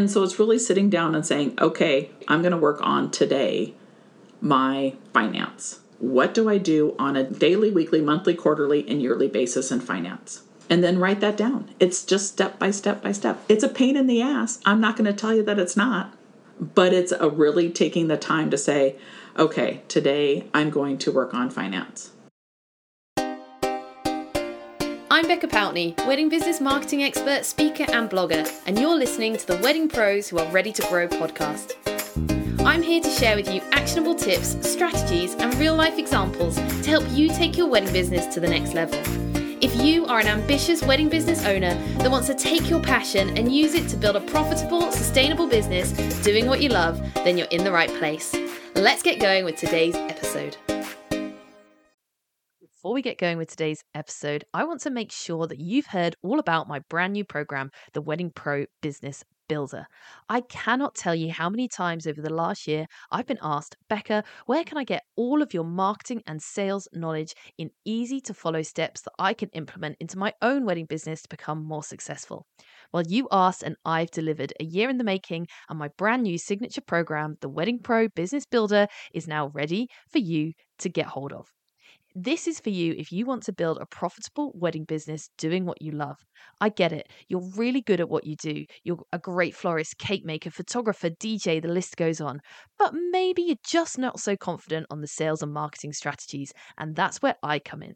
And so it's really sitting down and saying, okay, I'm going to work on today my finance. What do I do on a daily, weekly, monthly, quarterly, and yearly basis in finance? And then write that down. It's just step by step by step. It's a pain in the ass. I'm not going to tell you that it's not, but it's a really taking the time to say, okay, today I'm going to work on finance. I'm Becca Pountney, wedding business marketing expert, speaker, and blogger, and you're listening to the Wedding Pros Who Are Ready to Grow podcast. I'm here to share with you actionable tips, strategies, and real life examples to help you take your wedding business to the next level. If you are an ambitious wedding business owner that wants to take your passion and use it to build a profitable, sustainable business doing what you love, then you're in the right place. Let's get going with today's episode. Before we get going with today's episode, I want to make sure that you've heard all about my brand new program, the Wedding Pro Business Builder. I cannot tell you how many times over the last year I've been asked, Becca, where can I get all of your marketing and sales knowledge in easy to follow steps that I can implement into my own wedding business to become more successful? Well, you asked and I've delivered a year in the making, and my brand new signature program, the Wedding Pro Business Builder, is now ready for you to get hold of. This is for you if you want to build a profitable wedding business doing what you love. I get it. You're really good at what you do. You're a great florist, cake maker, photographer, DJ, the list goes on. But maybe you're just not so confident on the sales and marketing strategies, and that's where I come in.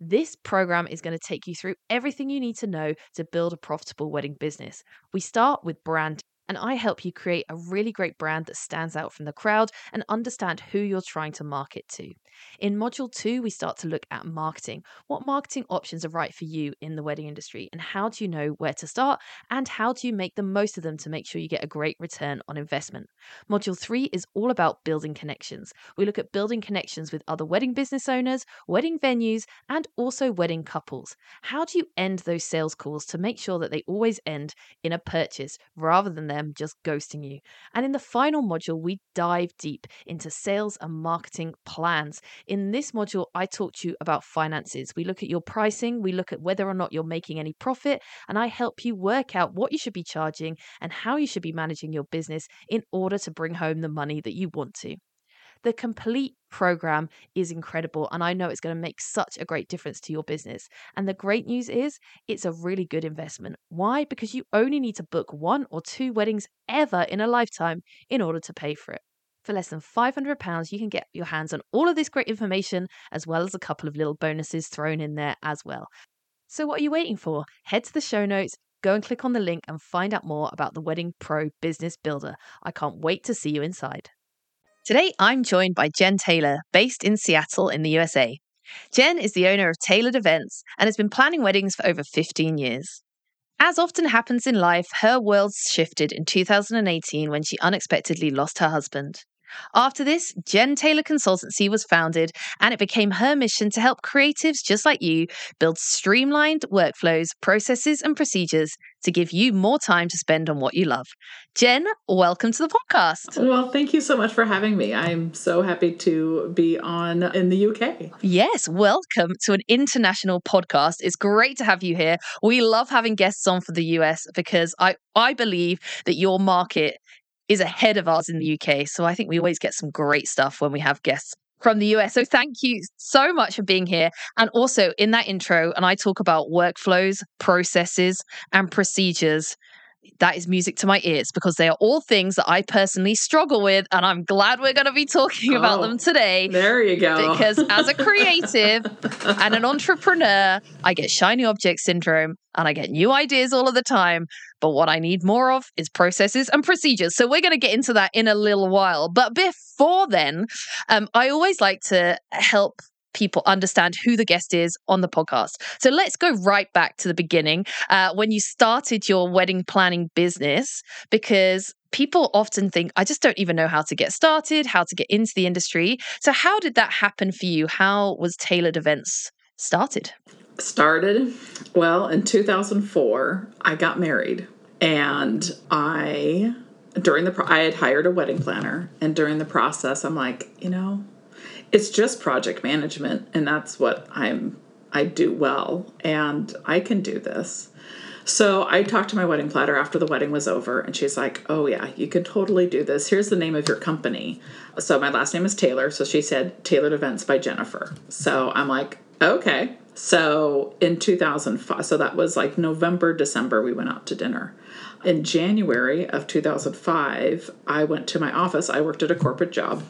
This program is going to take you through everything you need to know to build a profitable wedding business. We start with brand and I help you create a really great brand that stands out from the crowd and understand who you're trying to market to. In Module 2, we start to look at marketing. What marketing options are right for you in the wedding industry, and how do you know where to start, and how do you make the most of them to make sure you get a great return on investment? Module 3 is all about building connections. We look at building connections with other wedding business owners, wedding venues, and also wedding couples. How do you end those sales calls to make sure that they always end in a purchase rather than them just ghosting you. And in the final module, we dive deep into sales and marketing plans. In this module, I talk to you about finances. We look at your pricing, we look at whether or not you're making any profit, and I help you work out what you should be charging and how you should be managing your business in order to bring home the money that you want to. The complete program is incredible, and I know it's going to make such a great difference to your business. And the great news is, it's a really good investment. Why? Because you only need to book one or two weddings ever in a lifetime in order to pay for it. For less than £500, you can get your hands on all of this great information, as well as a couple of little bonuses thrown in there as well. So, what are you waiting for? Head to the show notes, go and click on the link and find out more about the Wedding Pro Business Builder. I can't wait to see you inside. Today, I'm joined by Jen Taylor, based in Seattle in the USA. Jen is the owner of Taylor'd Events and has been planning weddings for over 15 years. As often happens in life, her world shifted in 2018 when she unexpectedly lost her husband. After this, Jen Taylor Consultancy was founded, and it became her mission to help creatives just like you build streamlined workflows, processes, and procedures to give you more time to spend on what you love. Jen, welcome to the podcast. Well, thank you so much for having me. I'm so happy to be on in the UK. Yes, welcome to an international podcast. It's great to have you here. We love having guests on for the US because I, I believe that your market is ahead of ours in the UK. So I think we always get some great stuff when we have guests from the US. So thank you so much for being here. And also in that intro, and I talk about workflows, processes, and procedures that is music to my ears because they are all things that I personally struggle with. And I'm glad we're going to be talking oh, about them oh, today. There you go. Because as a creative and an entrepreneur, I get shiny object syndrome and I get new ideas all of the time. But what I need more of is processes and procedures. So we're going to get into that in a little while. But before then, um, I always like to help people understand who the guest is on the podcast. So let's go right back to the beginning uh, when you started your wedding planning business, because people often think, I just don't even know how to get started, how to get into the industry. So, how did that happen for you? How was Taylor'd Events started? Started, well, in 2004, I got married and I during the I had hired a wedding planner and during the process I'm like, you know, it's just project management and that's what i'm i do well and i can do this So I talked to my wedding planner after the wedding was over, and she's like, Oh, yeah, you can totally do this. Here's the name of your company. So my last name is Taylor. So she said Taylor'd Events by Jennifer. So I'm like, Okay. So in 2005, so that was like November, December, we went out to dinner. In January of 2005, I went to my office. I worked at a corporate job,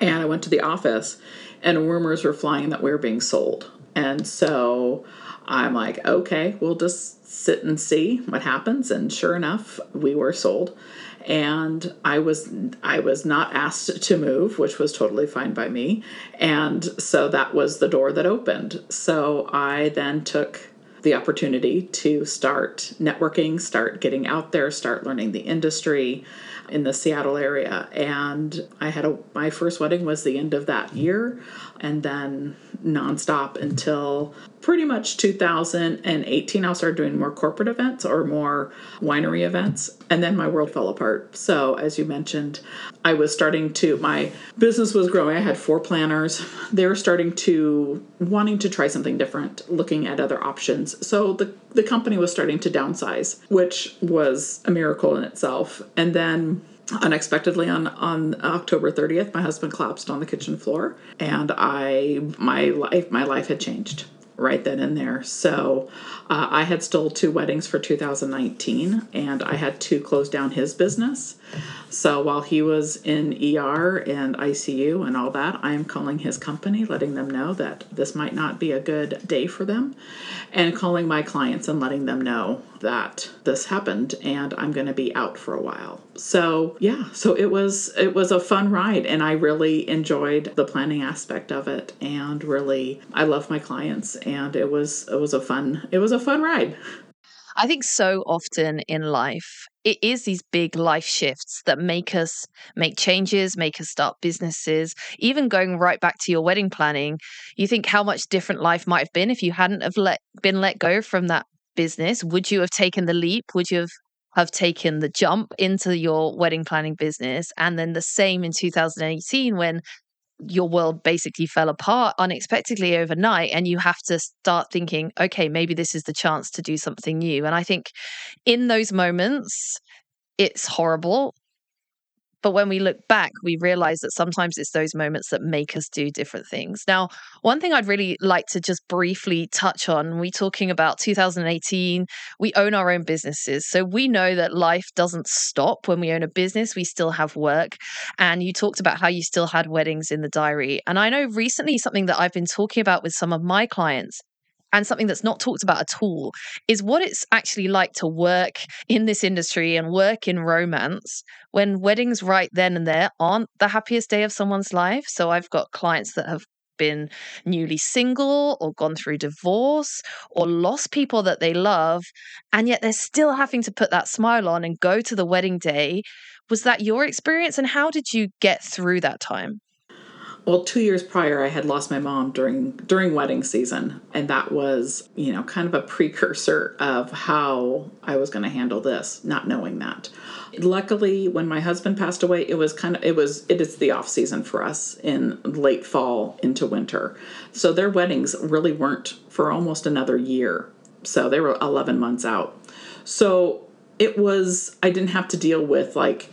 and I went to the office, and rumors were flying that we were being sold. And so I'm like, okay, we'll just sit and see what happens. And sure enough, we were sold. And I was I was not asked to move, which was totally fine by me. And so that was the door that opened. So I then took the opportunity to start networking, start getting out there, start learning the industry in the Seattle area. And I had a my first wedding was the end of that year and then nonstop until pretty much 2018 i started doing more corporate events or more winery events and then my world fell apart. So as you mentioned i was starting to my business was growing. I had four planners. They were starting to wanting to try something different looking at other options. So the the company was starting to downsize which was a miracle in itself. And then unexpectedly on on October 30th my husband collapsed on the kitchen floor and I my life my life had changed right then and there. So uh, I had still two weddings for 2019, and I had to close down his business. So while he was in ER and ICU and all that, I am calling his company, letting them know that this might not be a good day for them, and calling my clients and letting them know that this happened and I'm going to be out for a while. So, yeah, so it was it was a fun ride and I really enjoyed the planning aspect of it and really I love my clients and it was it was a fun it was a fun ride. I think so often in life, it is these big life shifts that make us make changes, make us start businesses. Even going right back to your wedding planning, you think how much different life might have been if you hadn't have let been let go from that business. Would you have taken the leap? Would you have have taken the jump into your wedding planning business and then the same in 2018 when your world basically fell apart unexpectedly overnight and you have to start thinking okay maybe this is the chance to do something new and i think in those moments it's horrible but when we look back, we realize that sometimes it's those moments that make us do different things. Now, one thing I'd really like to just briefly touch on, we talking about 2018, we own our own businesses. So we know that life doesn't stop when we own a business, we still have work. And you talked about how you still had weddings in the diary. And I know recently something that I've been talking about with some of my clients and something that's not talked about at all is what it's actually like to work in this industry and work in romance when weddings right then and there aren't the happiest day of someone's life. So I've got clients that have been newly single or gone through divorce or lost people that they love, and yet they're still having to put that smile on and go to the wedding day. Was that your experience? And how did you get through that time? Well two years prior i had lost my mom during during wedding season and that was you know kind of a precursor of how i was going to handle this not knowing that. Luckily when my husband passed away it was kind of it was it is the off season for us in late fall into winter. So their weddings really weren't for almost another year. So they were 11 months out. So it was i didn't have to deal with like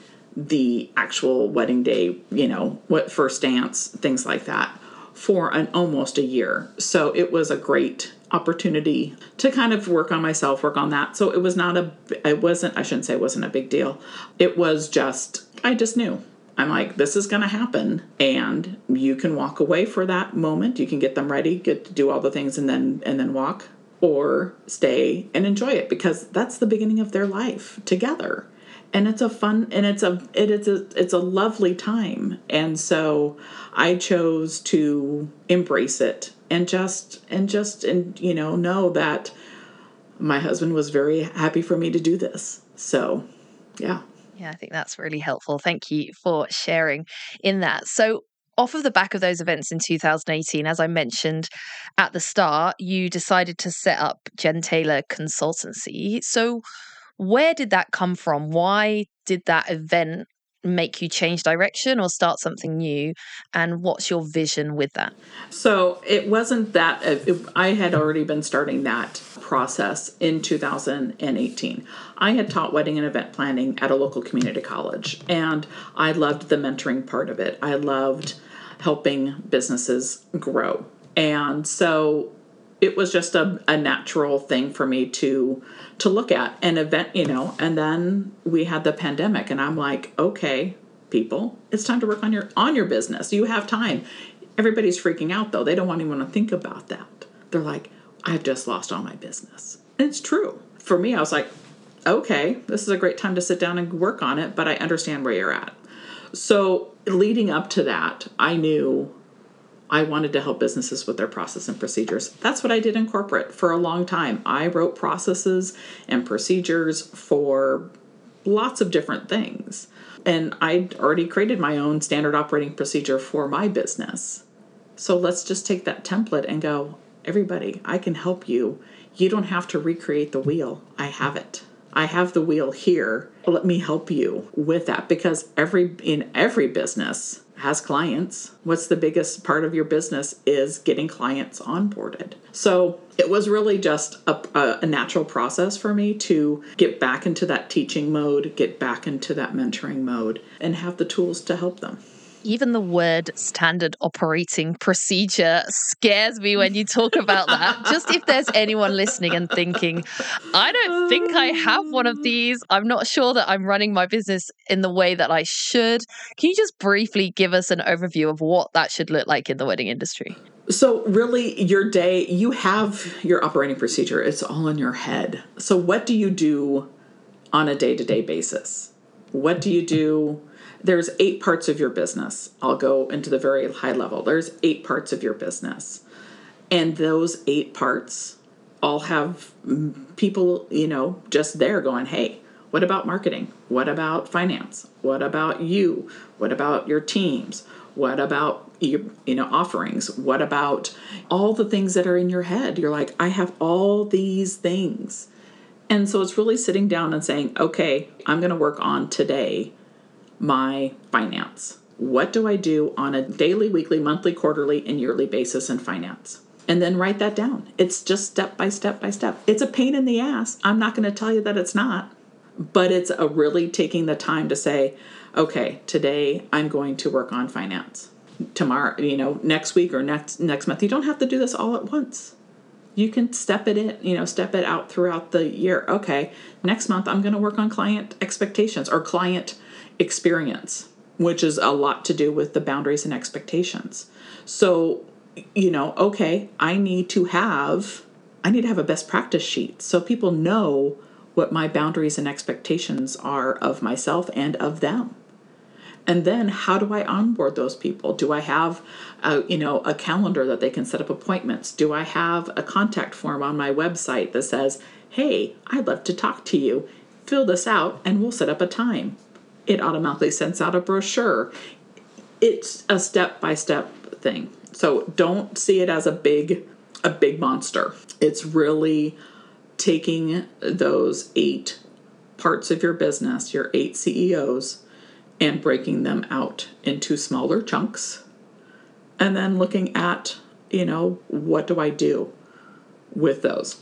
the actual wedding day, you know, what first dance, things like that, for an almost a year. So it was a great opportunity to kind of work on myself, work on that. So it was not a, it wasn't, I shouldn't say it wasn't a big deal. It was just, I just knew. I'm like, this is going to happen, and you can walk away for that moment. You can get them ready, get to do all the things, and then and then walk, or stay and enjoy it because that's the beginning of their life together and it's a fun and it's a it, it's a it's a lovely time. And so i chose to embrace it and just and just and you know know that my husband was very happy for me to do this. So yeah. Yeah i think that's really helpful. Thank you for sharing in that. So off of the back of those events in 2018, as I mentioned at the start, you decided to set up Jen Taylor Consultancy. So, where did that come from? Why did that event make you change direction or start something new? And what's your vision with that? So it wasn't that, uh, it, I had already been starting that process in 2018. I had taught wedding and event planning at a local community college, and I loved the mentoring part of it. I loved helping businesses grow. And so it was just a, a natural thing for me to to look at. An event you know and then we had the pandemic and i'm like okay people it's time to work on your on your business. You have time. Everybody's freaking out though. They don't want anyone to think about that. They're like i've just lost all my business. And it's true. For me i was like okay this is a great time to sit down and work on it but i understand where you're at. So leading up to that i knew I wanted to help businesses with their process and procedures. That's what I did in corporate for a long time. I wrote processes and procedures for lots of different things. And I'd already created my own standard operating procedure for my business. So let's just take that template and go, everybody, I can help you. You don't have to recreate the wheel, I have it. I have the wheel here. Let me help you with that because every in every business has clients. What's the biggest part of your business is getting clients onboarded. So it was really just a, a, natural process for me to get back into that teaching mode, get back into that mentoring mode, and have the tools to help them even the word standard operating procedure scares me when you talk about that. Just if there's anyone listening and thinking, I don't think I have one of these, I'm not sure that I'm running my business in the way that I should. Can you just briefly give us an overview of what that should look like in the wedding industry? So, really, your day, you have your operating procedure, it's all in your head. So, what do you do on a day to day basis? What do you do? There's eight parts of your business. I'll go into the very high level. There's eight parts of your business. And those eight parts all have people, you know, just there going, hey, what about marketing? What about finance? What about you? What about your teams? What about your, you know, offerings? What about all the things that are in your head? You're like, I have all these things. And so it's really sitting down and saying, okay, I'm going to work on today my finance. What do I do on a daily, weekly, monthly, quarterly, and yearly basis in finance? And then write that down. It's just step by step by step. It's a pain in the ass. I'm not going to tell you that it's not, but it's a really taking the time to say, okay, today I'm going to work on finance. Tomorrow, you know, next week or next next month. You don't have to do this all at once you can step it in, you know, step it out throughout the year. Okay, next month I'm going to work on client expectations or client experience, which is a lot to do with the boundaries and expectations. So, you know, okay, I need to have I need to have a best practice sheet so people know what my boundaries and expectations are of myself and of them. And then how do I onboard those people? Do I have a, you know, a calendar that they can set up appointments? Do I have a contact form on my website that says, "Hey, I'd love to talk to you. Fill this out and we'll set up a time." It automatically sends out a brochure. It's a step by step thing. So don't see it as a big a big monster. It's really taking those eight parts of your business, your eight CEOs, and breaking them out into smaller chunks. And then looking at, you know, what do I do with those?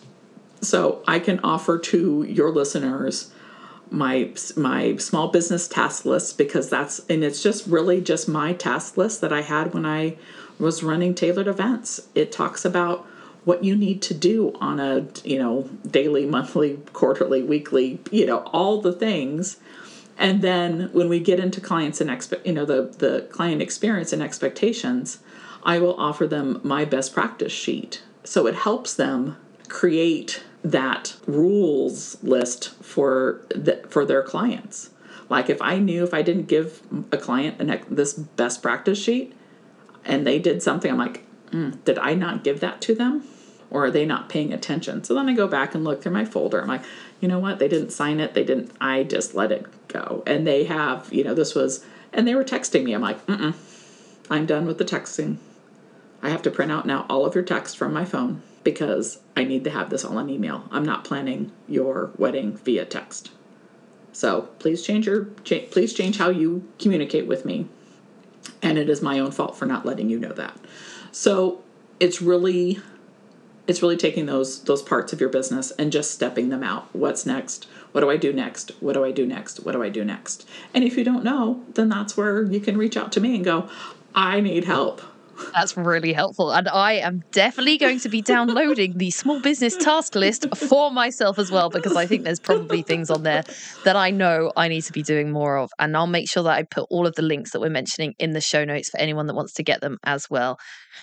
So I can offer to your listeners my my small business task list because that's and it's just really just my task list that I had when I was running Taylor'd Events. It talks about what you need to do on a you know daily, monthly, quarterly, weekly, you know all the things. And then when we get into clients and expect you know the the client experience and expectations, I will offer them my best practice sheet. So it helps them create that rules list for the, for their clients. Like if I knew if I didn't give a client an, this best practice sheet and they did something, I'm like, mm, did I not give that to them? Or are they not paying attention? So then I go back and look through my folder. I'm like, you know what? They didn't sign it. They didn't, I just let it go. And they have, you know, this was, and they were texting me. I'm like, mm I'm done with the texting. I have to print out now all of your text from my phone because I need to have this all on email. I'm not planning your wedding via text. So please change your cha- please change how you communicate with me. And it is my own fault for not letting you know that. So it's really it's really taking those those parts of your business and just stepping them out. What's next? What do I do next? What do I do next? What do I do next? And if you don't know, then that's where you can reach out to me and go, I need help. That's really helpful. And I am definitely going to be downloading the small business task list for myself as well, because I think there's probably things on there that I know I need to be doing more of. And I'll make sure that I put all of the links that we're mentioning in the show notes for anyone that wants to get them as well.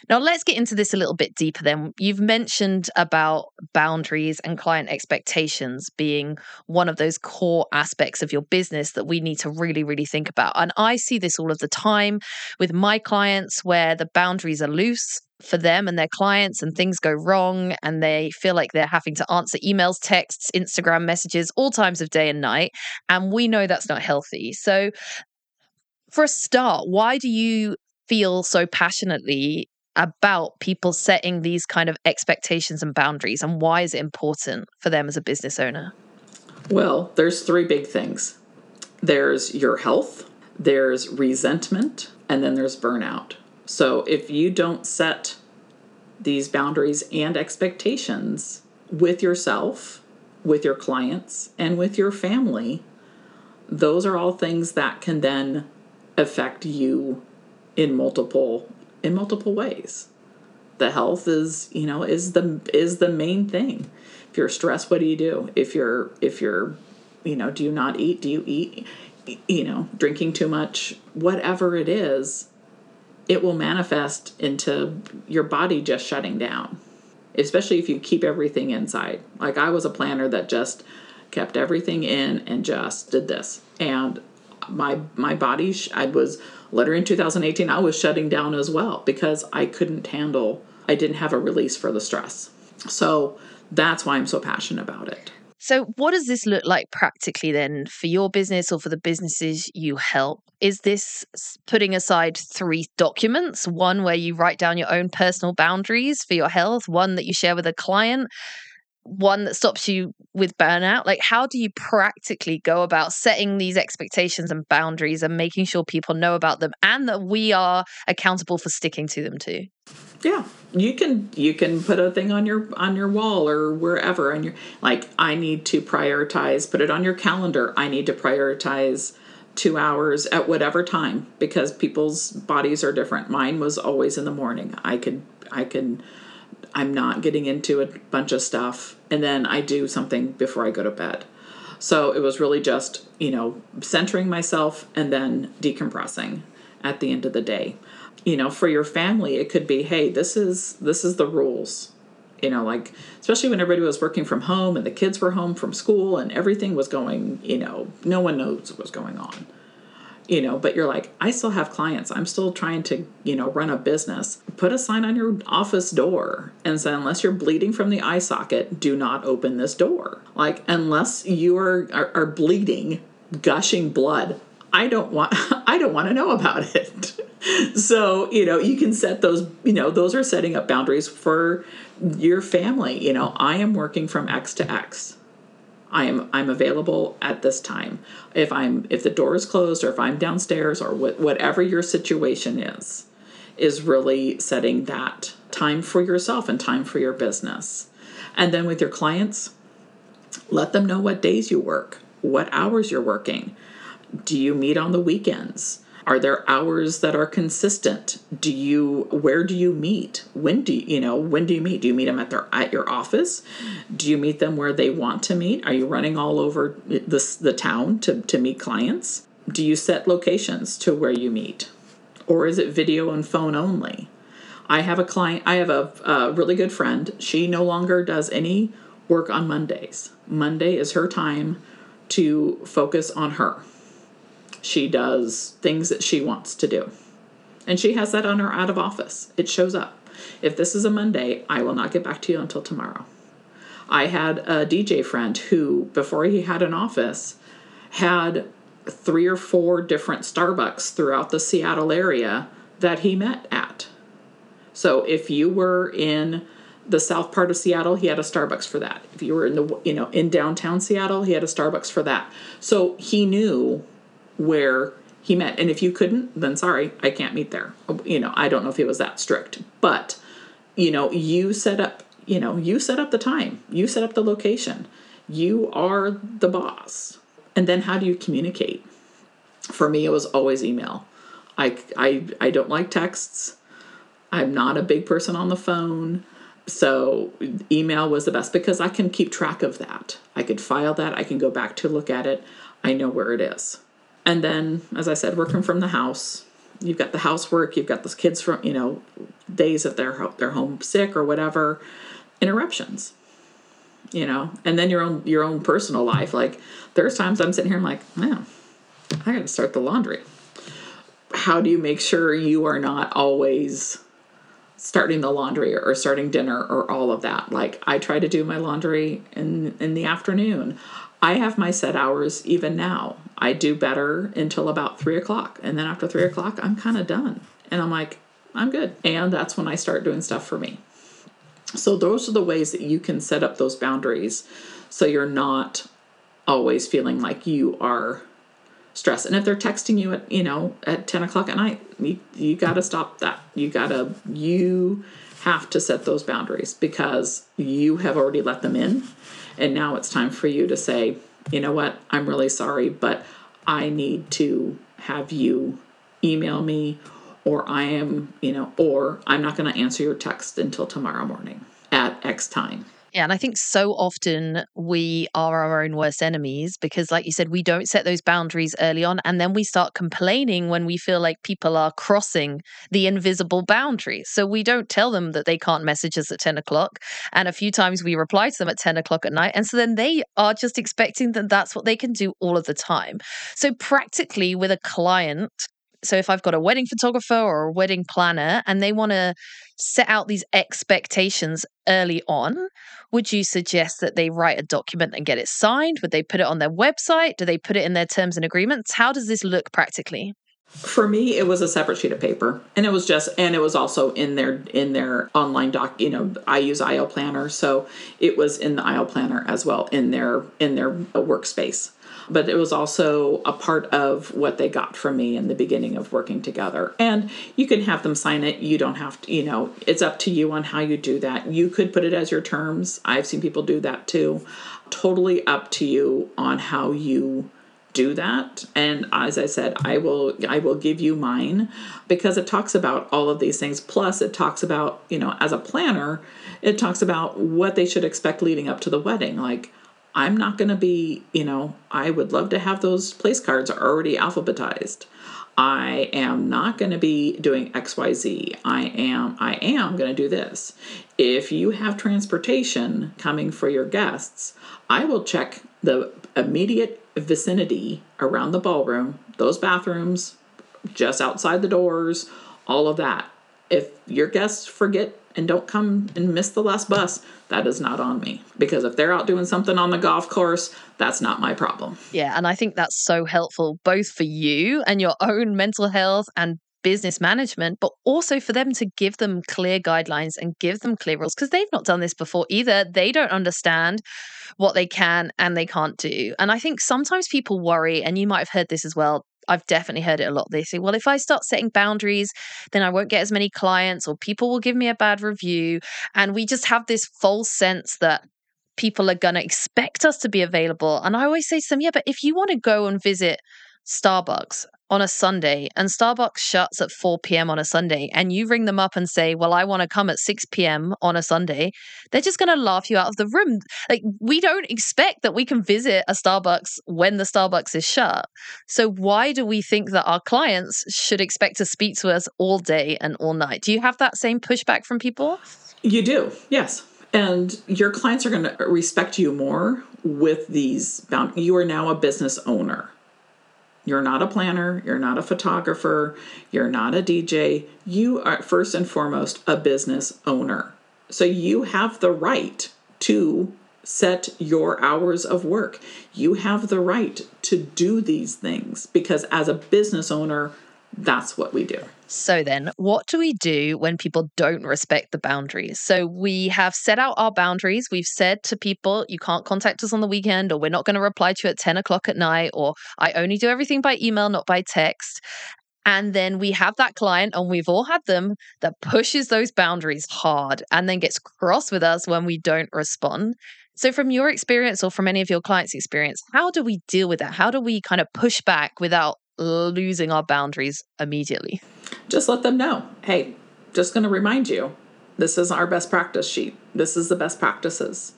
Now, let's get into this a little bit deeper then. You've mentioned about boundaries and client expectations being one of those core aspects of your business that we need to really, really think about. And I see this all of the time with my clients where the boundaries are loose for them and their clients and things go wrong and they feel like they're having to answer emails, texts, Instagram messages all times of day and night and we know that's not healthy. So for a start, why do you feel so passionately about people setting these kind of expectations and boundaries and why is it important for them as a business owner? Well, there's three big things. There's your health, there's resentment, and then there's burnout. So if you don't set these boundaries and expectations with yourself, with your clients, and with your family, those are all things that can then affect you in multiple in multiple ways. The health is, you know, is the is the main thing. If you're stressed, what do you do? If you're if you're, you know, do you not eat? Do you eat? You know, drinking too much, whatever it is, it will manifest into your body just shutting down. Especially if you keep everything inside. Like I was a planner that just kept everything in and just did this. And my my body I was later in 2018 I was shutting down as well because I couldn't handle I didn't have a release for the stress. So that's why I'm so passionate about it. So, what does this look like practically then for your business or for the businesses you help? Is this putting aside three documents? One where you write down your own personal boundaries for your health, one that you share with a client, one that stops you with burnout? Like, how do you practically go about setting these expectations and boundaries and making sure people know about them and that we are accountable for sticking to them too? Yeah, you can you can put a thing on your on your wall or wherever, and you're like, I need to prioritize. Put it on your calendar. I need to prioritize two hours at whatever time because people's bodies are different. Mine was always in the morning. I could I could I'm not getting into a bunch of stuff, and then I do something before I go to bed. So it was really just, you know, centering myself and then decompressing at the end of the day. You know, for your family, it could be, hey, this is this is the rules. You know, like especially when everybody was working from home and the kids were home from school and everything was going, you know, no one knows what was going on you know but you're like i still have clients. I'm still trying to you know run a business. Put a sign on your office door and say unless you're bleeding from the eye socket do not open this door. Like unless you are are, are bleeding gushing blood i don't want i don't want to know about it. So you know you can set those you know those are setting up boundaries for your family. You know i am working from x to x I am I'm available at this time. If I'm if the door is closed or if I'm downstairs or wh- whatever your situation is, is really setting that time for yourself and time for your business. And then with your clients, let them know what days you work, what hours you're working. Do you meet on the weekends? Are there hours that are consistent? Do you where do you meet? When do you, you know when do you meet? Do you meet them at their at your office? Do you meet them where they want to meet? Are you running all over the the town to to meet clients? Do you set locations to where you meet? Or is it video and phone only? I have a client, I have a, a really good friend. She no longer does any work on Mondays. Monday is her time to focus on her she does things that she wants to do. And she has that on her out of office. It shows up. If this is a Monday, I will not get back to you until tomorrow. I had a DJ friend who, before he had an office, had three or four different Starbucks throughout the Seattle area that he met at. So if you were in the south part of Seattle, he had a Starbucks for that. If you were in the you know in downtown Seattle, he had a Starbucks for that. So he knew where he met, and if you couldn't, then sorry, I can't meet there. You know, I don't know if he was that strict, but you know, you set up. You know, you set up the time, you set up the location, you are the boss, and then how do you communicate? For me, it was always email. I I I don't like texts. I'm not a big person on the phone. So email was the best because I can keep track of that. I could file that, I can go back to look at it. I know where it is. And then as I said, working from the house, you've got the housework, you've got the kids from, you know, days that they're they're home sick or whatever, interruptions. You know, and then your own your own personal life. Like there's times I'm sitting here, I'm like, man, I got to start the laundry. How do you make sure you are not always starting the laundry or starting dinner or all of that. Like I try to do my laundry in in the afternoon. I have my set hours even now. I do better until about three o'clock, and then after three o'clock, I'm kind of done, and I'm like, I'm good. And that's when I start doing stuff for me. So those are the ways that you can set up those boundaries, so you're not always feeling like you are stressed. And if they're texting you at, you know, at 10 o'clock at night, you, you got to stop that. You got to, you have to set those boundaries because you have already let them in. And now it's time for you to say, you know what, I'm really sorry, but I need to have you email me or I am, you know, or I'm not going to answer your text until tomorrow morning at X time. Yeah, and I think so often we are our own worst enemies because, like you said, we don't set those boundaries early on. And then we start complaining when we feel like people are crossing the invisible boundaries. So we don't tell them that they can't message us at 10 o'clock. And a few times we reply to them at 10 o'clock at night. And so then they are just expecting that that's what they can do all of the time. So, practically, with a client, so if I've got a wedding photographer or a wedding planner and they want to set out these expectations early on, would you suggest that they write a document and get it signed? Would they put it on their website? Do they put it in their terms and agreements? How does this look practically? For me, it was a separate sheet of paper, and it was just, and it was also in their in their online doc. You know, I use Aisle Planner, so it was in the Aisle Planner as well in their in their uh, workspace but it was also a part of what they got from me in the beginning of working together. And you can have them sign it. You don't have to, you know, it's up to you on how you do that. You could put it as your terms. I've seen people do that too. Totally up to you on how you do that and as i said i will i will give you mine because it talks about all of these things plus it talks about you know as a planner it talks about what they should expect leading up to the wedding like I'm not going to be, you know, I would love to have those place cards already alphabetized. I am not going to be doing XYZ. I am I am going to do this. If you have transportation coming for your guests, I will check the immediate vicinity around the ballroom, those bathrooms, just outside the doors, all of that. If your guests forget and don't come and miss the last bus, that is not on me. Because if they're out doing something on the golf course, that's not my problem. Yeah. And I think that's so helpful, both for you and your own mental health and business management, but also for them to give them clear guidelines and give them clear rules because they've not done this before either. They don't understand what they can and they can't do. And I think sometimes people worry, and you might have heard this as well. I've definitely heard it a lot. They say, well, if I start setting boundaries, then I won't get as many clients or people will give me a bad review. And we just have this false sense that people are going to expect us to be available. And I always say to them, yeah, but if you want to go and visit Starbucks on a Sunday and Starbucks shuts at 4 p.m. on a Sunday and you ring them up and say, Well, I want to come at 6 p.m. on a Sunday, they're just going to laugh you out of the room. Like, we don't expect that we can visit a Starbucks when the Starbucks is shut. So, why do we think that our clients should expect to speak to us all day and all night? Do you have that same pushback from people? You do, yes. And your clients are going to respect you more with these bound. You are now a business owner you're not a planner, you're not a photographer, you're not a DJ. You are first and foremost a business owner. So you have the right to set your hours of work. You have the right to do these things because as a business owner, that's what we do. So, then, what do we do when people don't respect the boundaries? So, we have set out our boundaries. We've said to people, you can't contact us on the weekend, or we're not going to reply to you at 10 o'clock at night, or I only do everything by email, not by text. And then we have that client, and we've all had them that pushes those boundaries hard and then gets cross with us when we don't respond. So, from your experience or from any of your clients' experience, how do we deal with that? How do we kind of push back without losing our boundaries immediately? Just let them know hey, just going to remind you this is our best practice sheet. This is the best practices.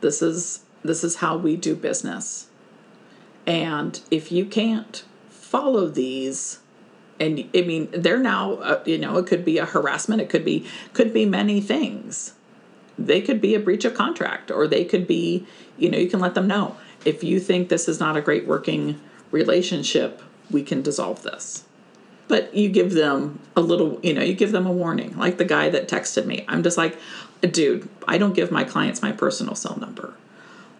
This is this is how we do business. And if you can't follow these and I mean they're now uh, you know it could be a harassment it could be could be many things they could be a breach of contract or they could be you know you can let them know if you think this is not a great working relationship we can dissolve this. But you give them a little you know you give them a warning like the guy that texted me. I'm just like dude i don't give my clients my personal cell number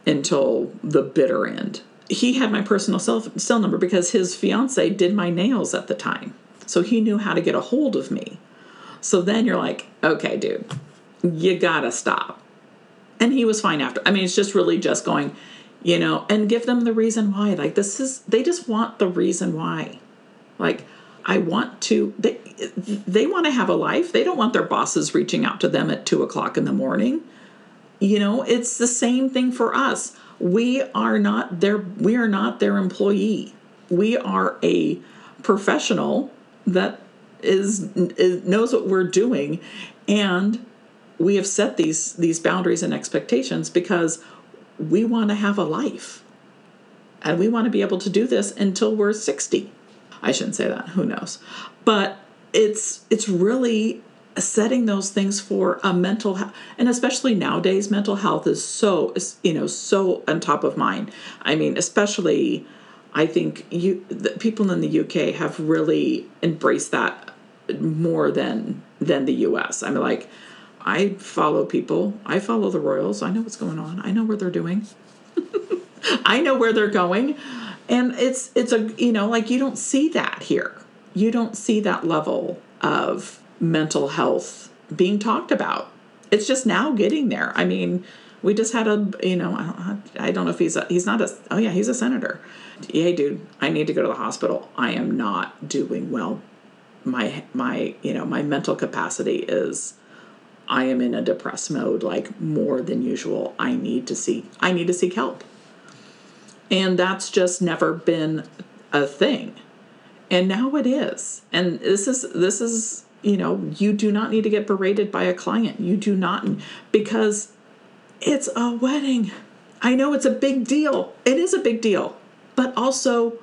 until the bitter end. He had my personal cell, cell number because his fiance did my nails at the time. So he knew how to get a hold of me. So then you're like okay dude you gotta stop. And he was fine after. I mean, it's just really just going, you know, and give them the reason why. Like, this is, they just want the reason why. Like, I want to, they, they want to have a life. They don't want their bosses reaching out to them at two o'clock in the morning. You know, it's the same thing for us. We are not their, we are not their employee. We are a professional that is, is knows what we're doing and we have set these these boundaries and expectations because we want to have a life. And we want to be able to do this until we're 60 i shouldn't say that who knows? But it's it's really setting those things for a mental health and especially nowadays mental health is so you know so on top of mind. I mean especially i think you the people in the uk have really embraced that more than than the us i mean like I follow people. I follow the Royals. I know what's going on. I know where they're doing. I know where they're going. And it's it's a you know, like you don't see that here. You don't see that level of mental health being talked about. It's just now getting there. I mean, we just had a you know I don't know if he's a, he's not a oh yeah he's a senator. Hey dude, I need to go to the hospital. I am not doing well. My my you know my mental capacity is I am in a depressed mode like more than usual. I need to seek I need to seek help. And that's just never been a thing. And now it is. And this is this is, you know, you do not need to get berated by a client. You do not because it's a wedding. I know it's a big deal. It is a big deal. But also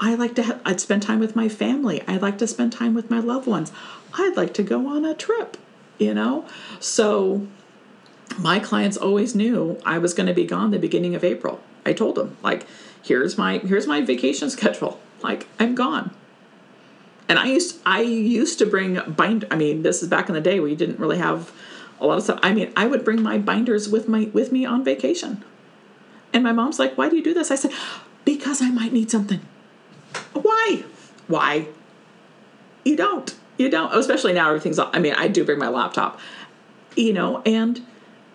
I like to have, I'd spend time with my family. I'd like to spend time with my loved ones. I'd like to go on a trip you know? So my clients always knew I was going to be gone the beginning of April. I told them like, here's my here's my vacation schedule. Like I'm gone. And I used I used to bring bind. I mean, this is back in the day where you didn't really have a lot of stuff. I mean, I would bring my binders with my with me on vacation. And my mom's like, "Why do you do this?" I said, "Because I might need something." Why? Why? You don't. You don't, especially now everything's, I mean, I do bring my laptop, you know, and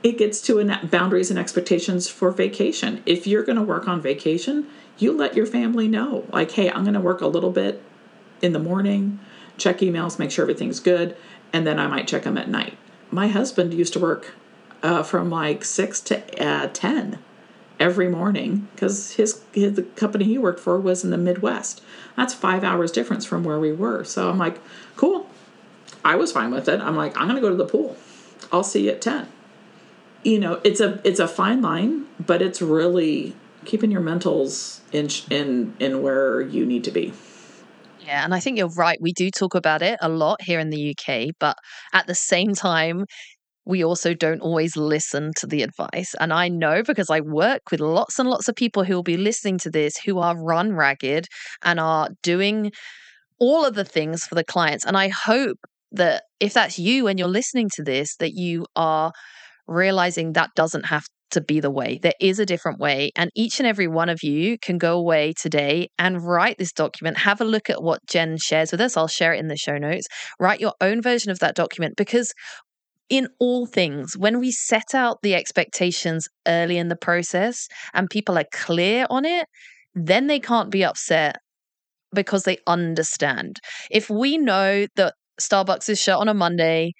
it gets to boundaries and expectations for vacation. If you're going to work on vacation, you let your family know, like, hey, I'm going to work a little bit in the morning, check emails, make sure everything's good, and then I might check them at night. My husband used to work uh, from like 6 to uh, 10 every morning because his, his the company he worked for was in the Midwest. That's five hours difference from where we were. So I'm like, cool. I was fine with it. I'm like, I'm gonna go to the pool. I'll see you at ten. You know, it's a it's a fine line, but it's really keeping your mentals in in in where you need to be. Yeah, and I think you're right. We do talk about it a lot here in the UK, but at the same time, we also don't always listen to the advice. And I know because I work with lots and lots of people who will be listening to this who are run ragged and are doing all of the things for the clients. And I hope that if that's you and you're listening to this, that you are realizing that doesn't have to be the way. There is a different way. And each and every one of you can go away today and write this document. Have a look at what Jen shares with us. I'll share it in the show notes. Write your own version of that document because in all things, when we set out the expectations early in the process and people are clear on it, then they can't be upset because they understand. If we know that Starbucks is shut on a Monday,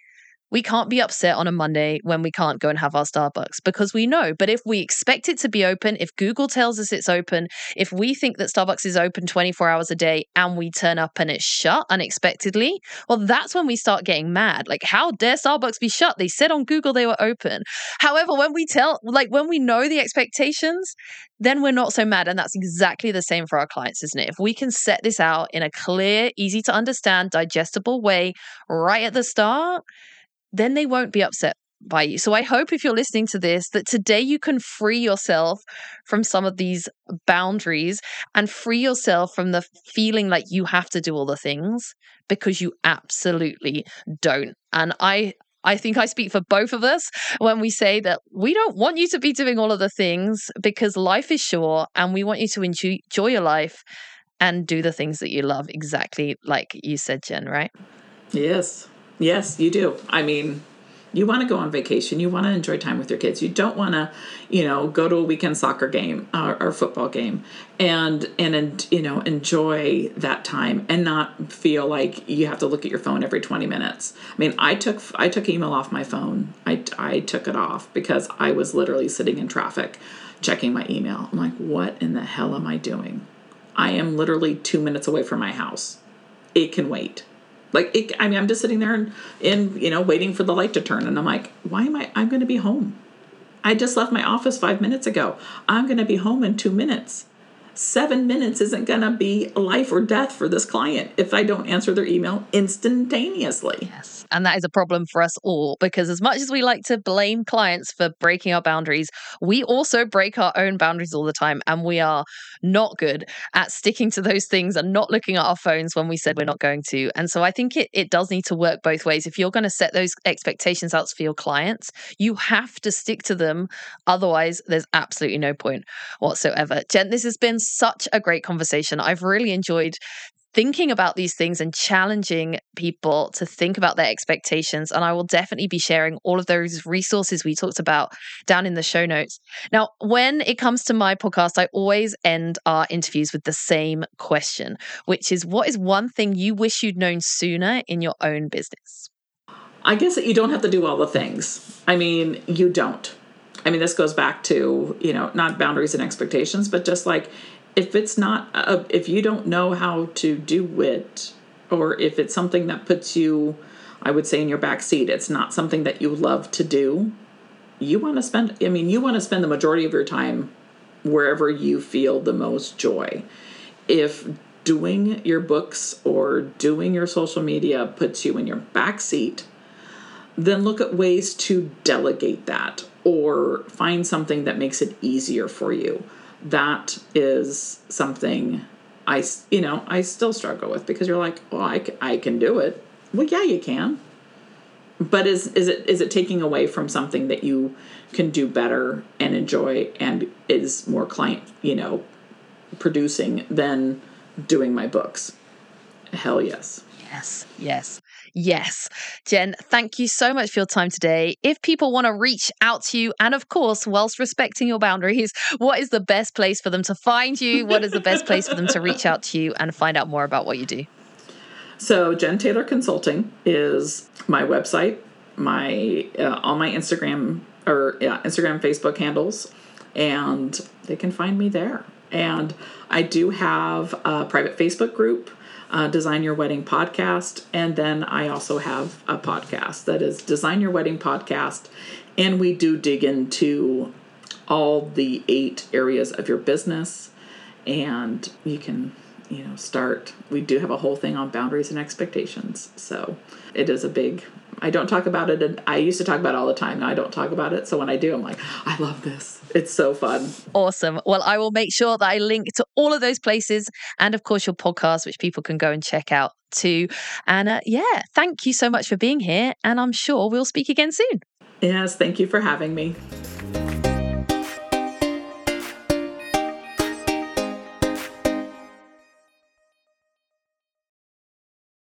we can't be upset on a Monday when we can't go and have our Starbucks because we know. But if we expect it to be open, if Google tells us it's open, if we think that Starbucks is open 24 hours a day and we turn up and it's shut unexpectedly, well, that's when we start getting mad. Like, how dare Starbucks be shut? They said on Google they were open. However, when we tell, like, when we know the expectations, then we're not so mad. And that's exactly the same for our clients, isn't it? If we can set this out in a clear, easy to understand, digestible way right at the start, then they won't be upset by you. So I hope if you're listening to this that today you can free yourself from some of these boundaries and free yourself from the feeling like you have to do all the things because you absolutely don't. And I I think I speak for both of us when we say that we don't want you to be doing all of the things because life is short and we want you to enjoy, your life and do the things that you love exactly like you said Jen, right? Yes. Yes, you do. I mean, you want to go on vacation. You want to enjoy time with your kids. You don't want to, you know, go to a weekend soccer game or, or, football game and and and you know enjoy that time and not feel like you have to look at your phone every 20 minutes. I mean, I took I took email off my phone. I I took it off because I was literally sitting in traffic checking my email. I'm like, "What in the hell am I doing?" I am literally 2 minutes away from my house. It can wait like, it, I mean, I'm just sitting there and, and, you know, waiting for the light to turn. And I'm like, why am I? I'm going to be home. I just left my office five minutes ago. I'm going to be home in two minutes. Seven minutes isn't going to be life or death for this client if I don't answer their email instantaneously. Yes. And that is a problem for us all because, as much as we like to blame clients for breaking our boundaries, we also break our own boundaries all the time. And we are not good at sticking to those things and not looking at our phones when we said we're not going to. And so I think it, it does need to work both ways. If you're going to set those expectations out for your clients, you have to stick to them. Otherwise, there's absolutely no point whatsoever. Jen, this has been such a great conversation. I've really enjoyed thinking about these things and challenging people to think about their expectations. And I will definitely be sharing all of those resources we talked about down in the show notes. Now, when it comes to my podcast, I always end our interviews with the same question, which is what is one thing you wish you'd known sooner in your own business? I guess that you don't have to do all the things. I mean, you don't. I mean, this goes back to, you know, not boundaries and expectations, but just like if it's not a, if you don't know how to do it or if it's something that puts you i would say in your back seat it's not something that you love to do you want to spend i mean you want to spend the majority of your time wherever you feel the most joy. If doing your books or doing your social media puts you in your back seat then look at ways to delegate that or find something that makes it easier for you that is something I, you know, I still struggle with because you're like, well, I, I can do it. Well, yeah, you can. But is is it is it taking away from something that you can do better and enjoy and is more client, you know, producing than doing my books? Hell yes. Yes, yes. Yes. Jen, thank you so much for your time today. If people want to reach out to you, and of course, whilst respecting your boundaries, what is the best place for them to find you? What is the best place for them to reach out to you and find out more about what you do? So, Jen Taylor Consulting is my website, my uh, all my Instagram or yeah, Instagram, Facebook handles, and they can find me there. And I do have a private Facebook group uh, Design Your Wedding podcast. And then I also have a podcast that is Design Your Wedding Podcast. And we do dig into all the eight areas of your business. And you can, you know, start. We do have a whole thing on boundaries and expectations. So it is a big I don't talk about it. And I used to talk about it all the time. Now I don't talk about it. So when I do, I'm like, I love this. It's so fun. Awesome. Well, I will make sure that I link to all of those places and, of course, your podcast, which people can go and check out too. And uh, yeah, thank you so much for being here. And I'm sure we'll speak again soon. Yes. Thank you for having me.